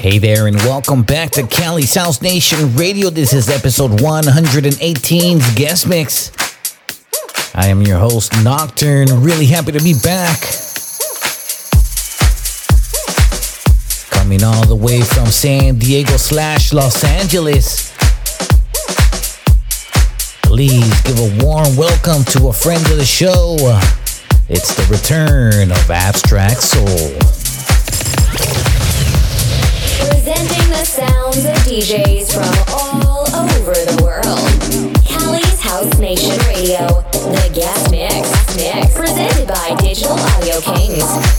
Hey there, and welcome back to Cali's House Nation Radio. This is episode 118's guest mix. I am your host, Nocturne. Really happy to be back. Coming all the way from San Diego slash Los Angeles. Please give a warm welcome to a friend of the show. It's the return of Abstract Sol. Presenting the sounds of DJs from all over the world. Cali's House Nation Radio, the guest mix, mix presented by Digital Audio Kings.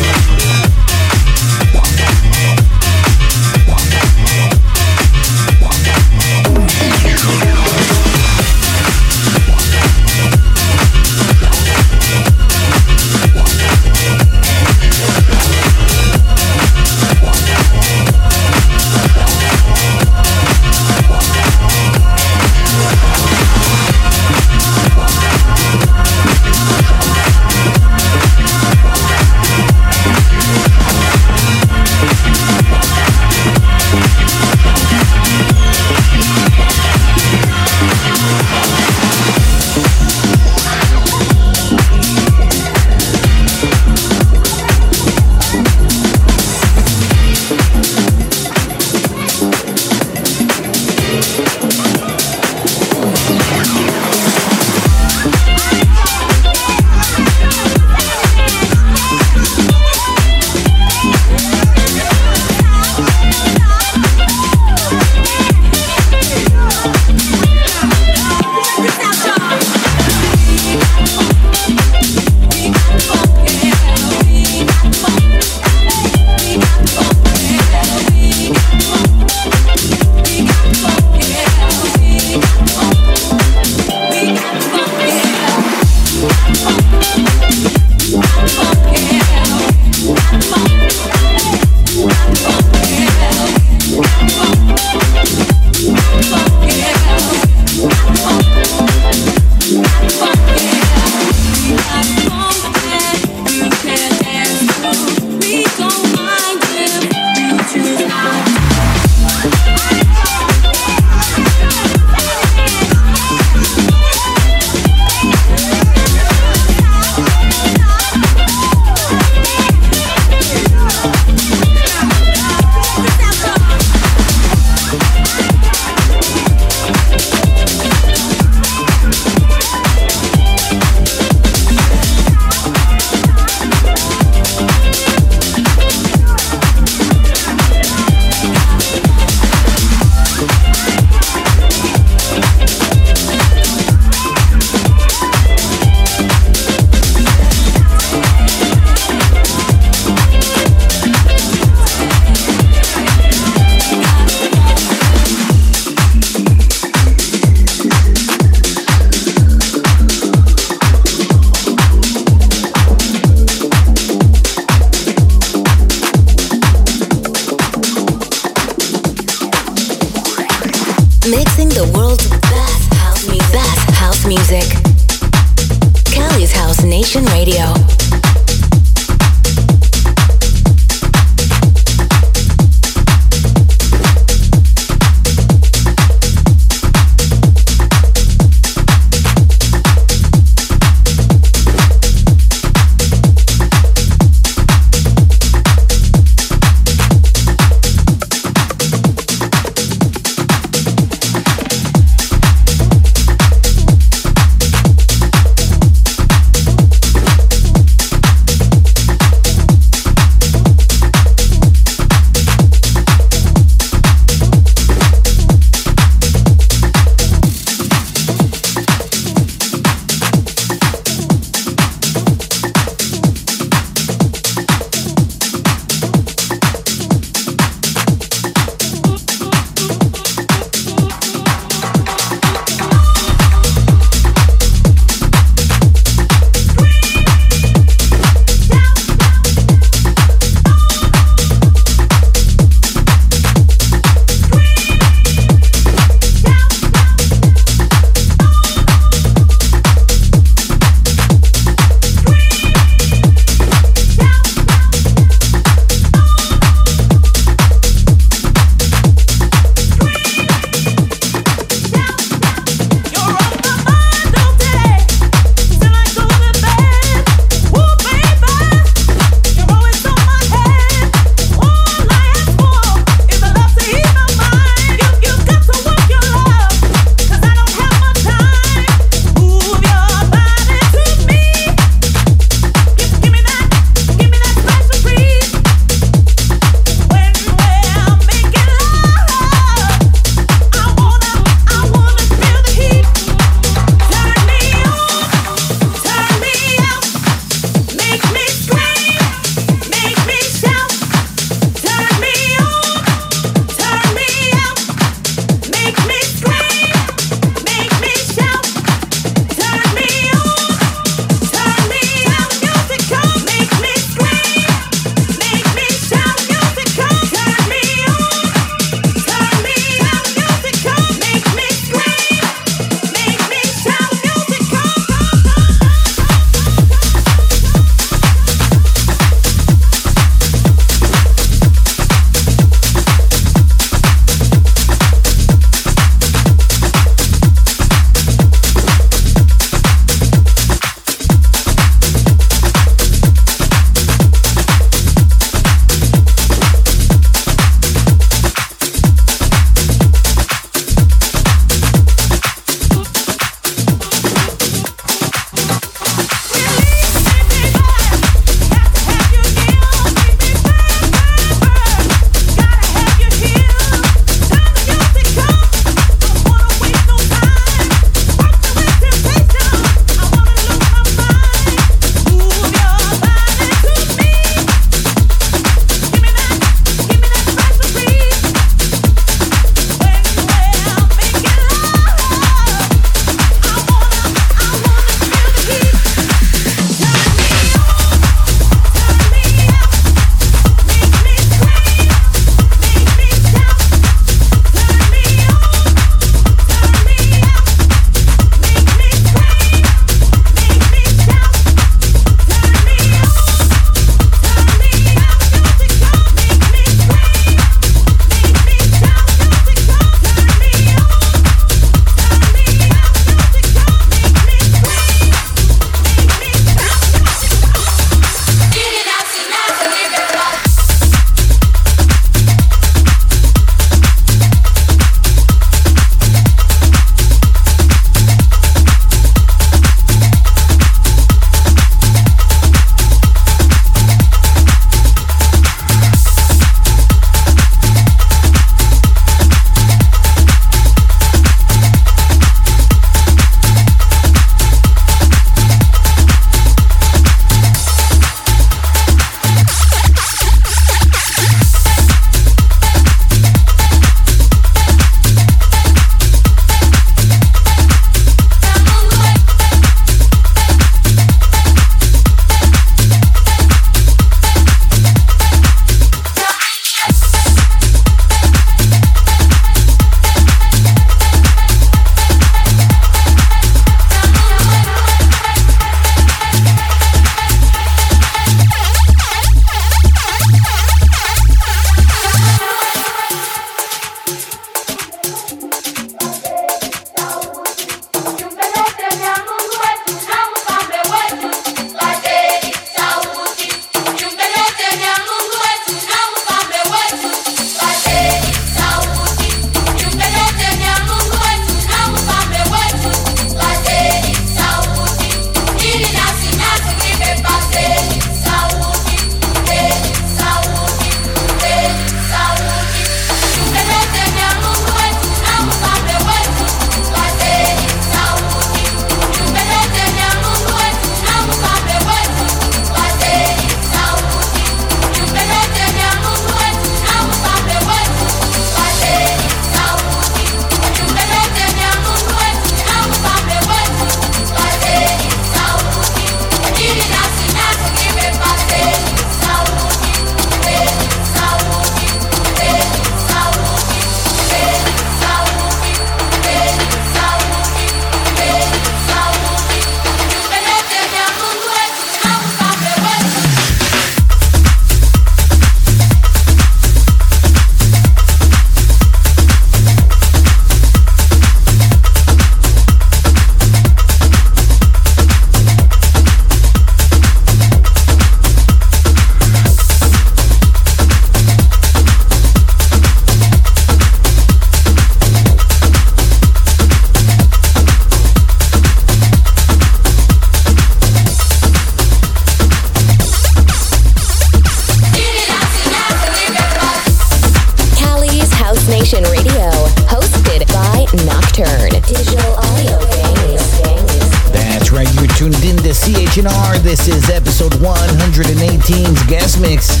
CHNR. This is episode 118's guest mix.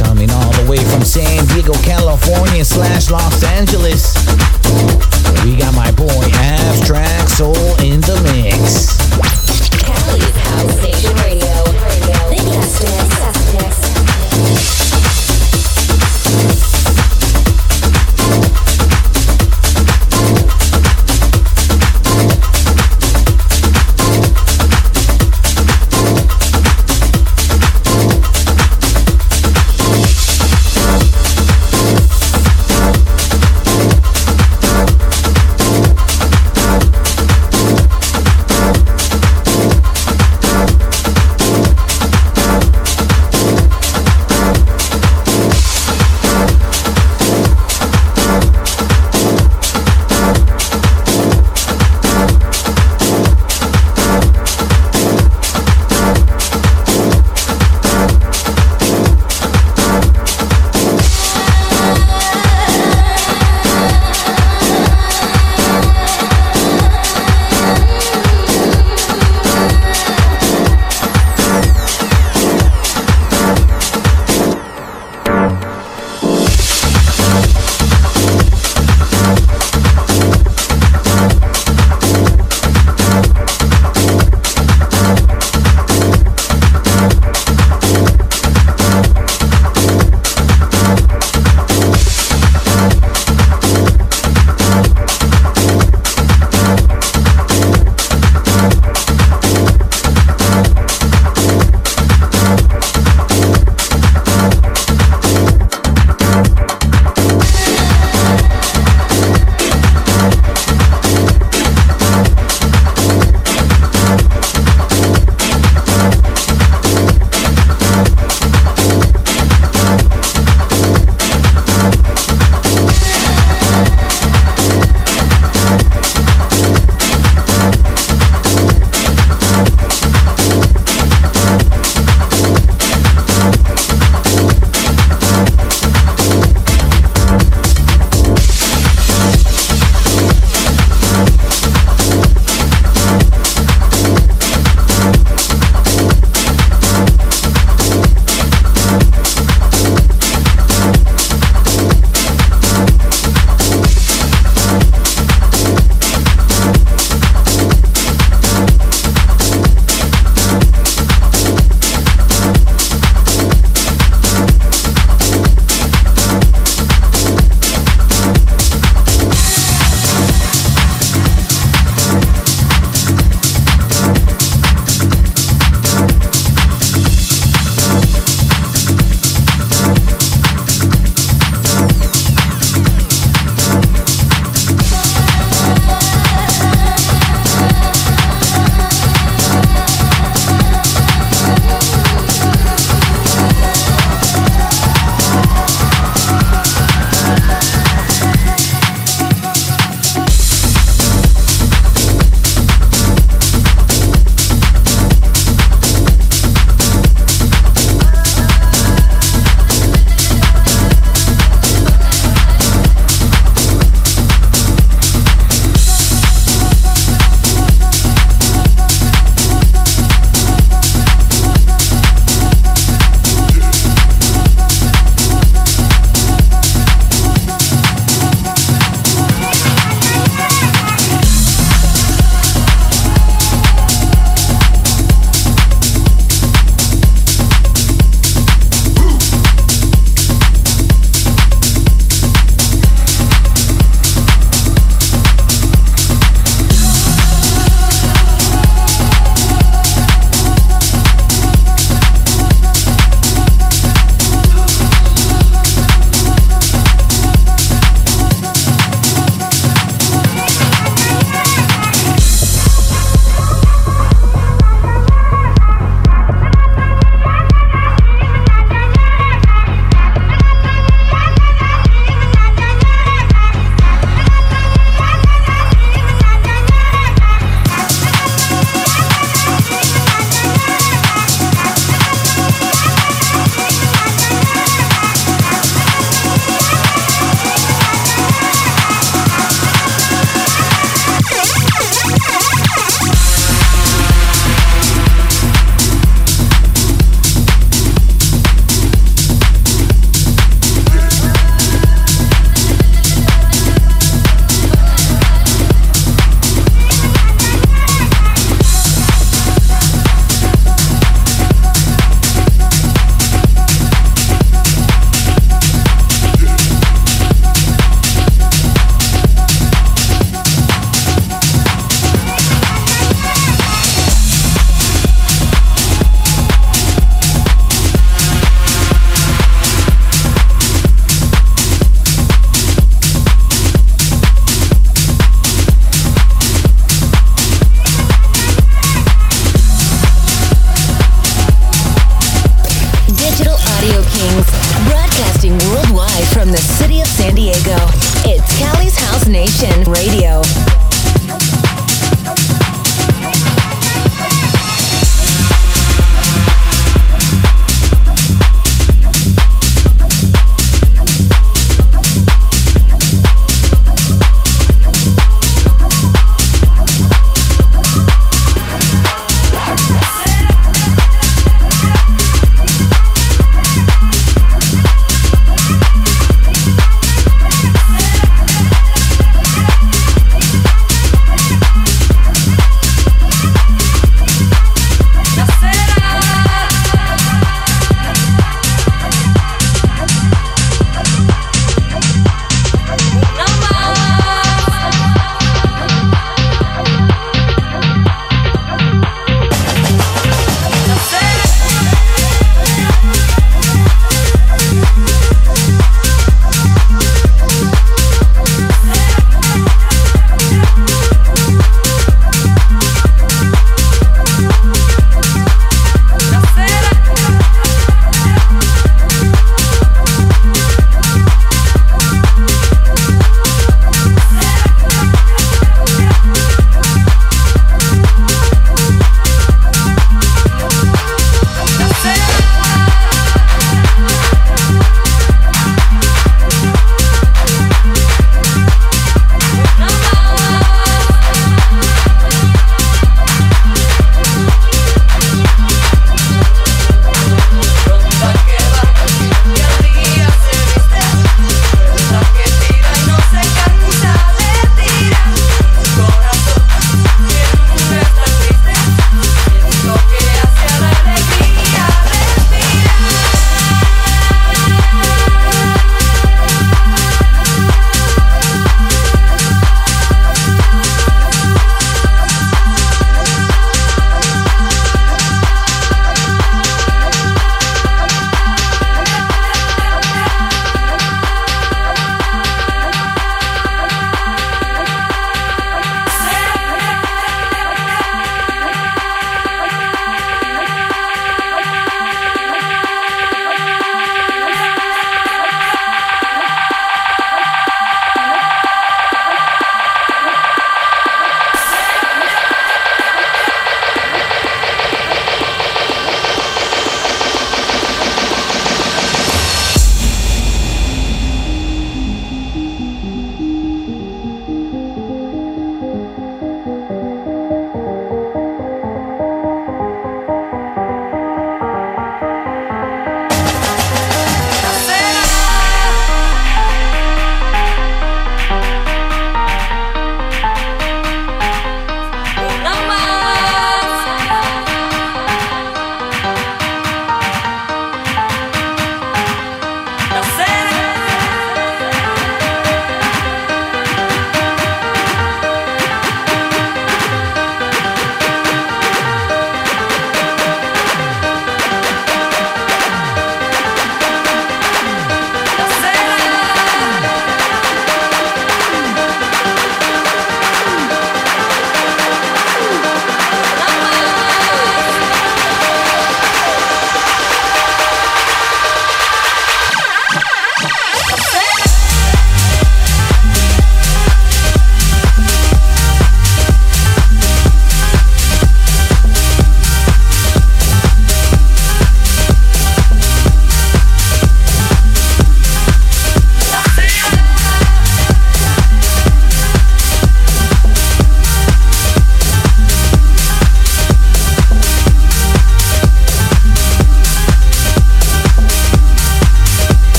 Coming all the way from San Diego, California slash Los Angeles. We got my boy Abstract Sol in the mix. Cali's House Nation Radio. The guest mix.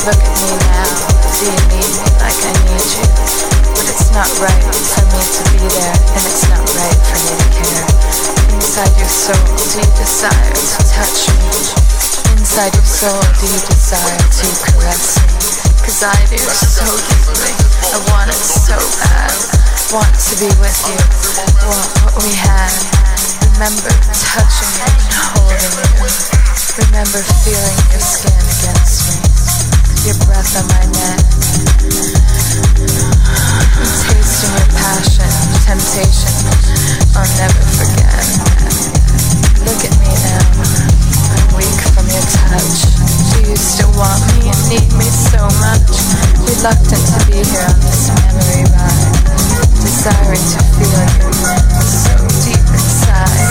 Look at me now. Do you need me like I need you? But it's not right for me to be there, and it's not right for me to care. Inside your soul, do you desire to touch me? Inside your soul, do you desire to caress me? Cause I do so deeply. I want it so bad. Want to be with you. Want what we had. Remember touching you and holding you. Remember feeling your skin against me, your breath on my neck. Tasting your passion, temptation, I'll never forget. Look at me now, I'm weak from your touch. Do you still want me need me so much? Reluctant to be here on this memory ride. Desiring to feel you so deep inside.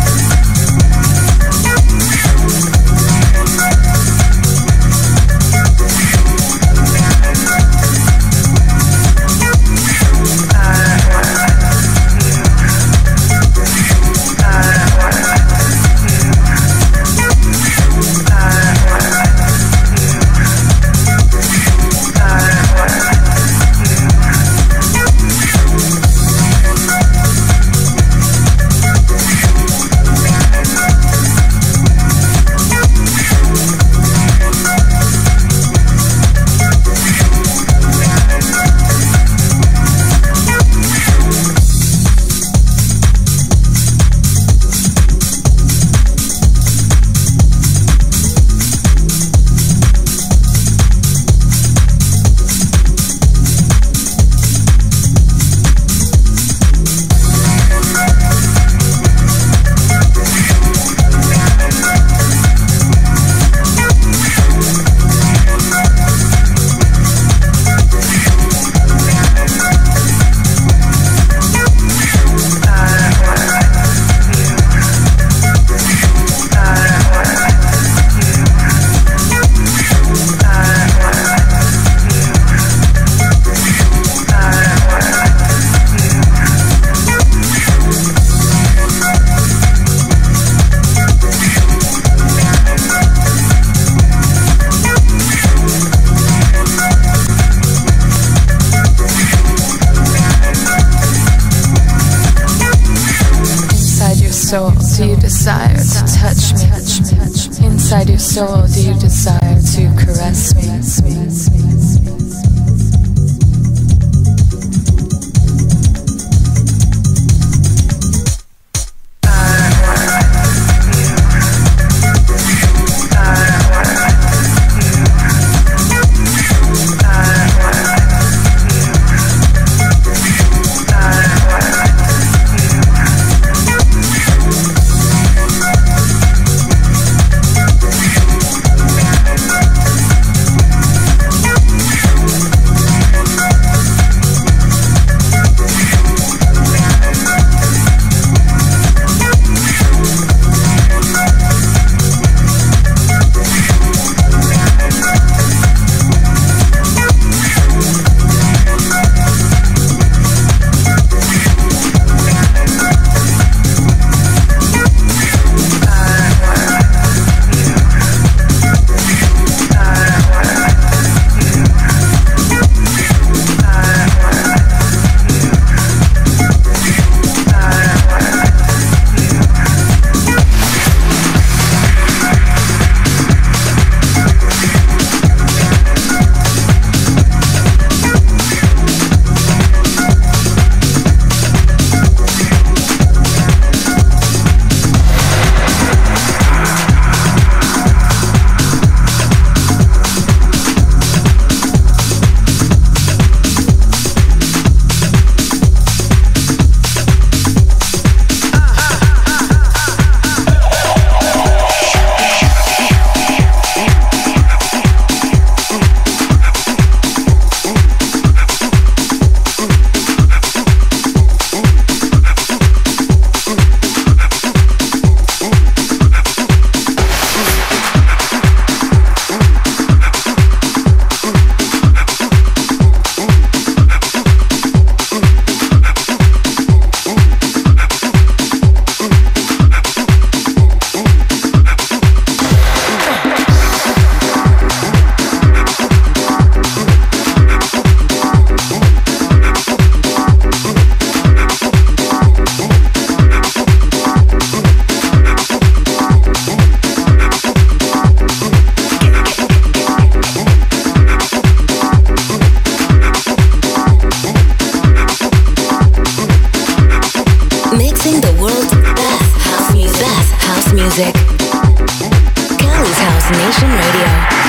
Destination Radio.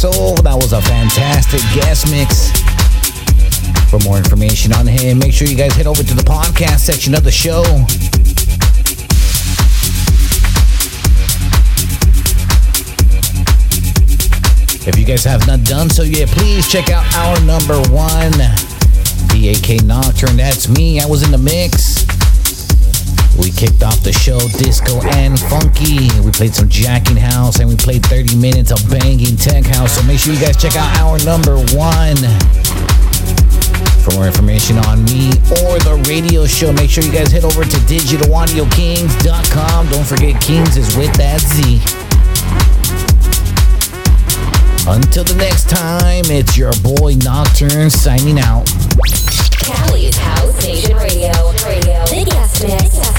Soul. That was a fantastic guest mix. For more information on him, make sure you guys head over to the podcast section of the show. If you guys have not done so yet, please check out our number one, DAK Nocturne. That's me. I was in the mix. We kicked off the show disco and funky. We played some jacking house and we played 30 minutes of banging tech house. So make sure you guys check out our number one. For more information on me or the radio show, make sure you guys head over to digitalaudiokingz.com. Don't forget, Kings is with that Z. Until the next time, it's your boy Nocturne signing out. Cali's House Nation Radio. Radio. The guest mix.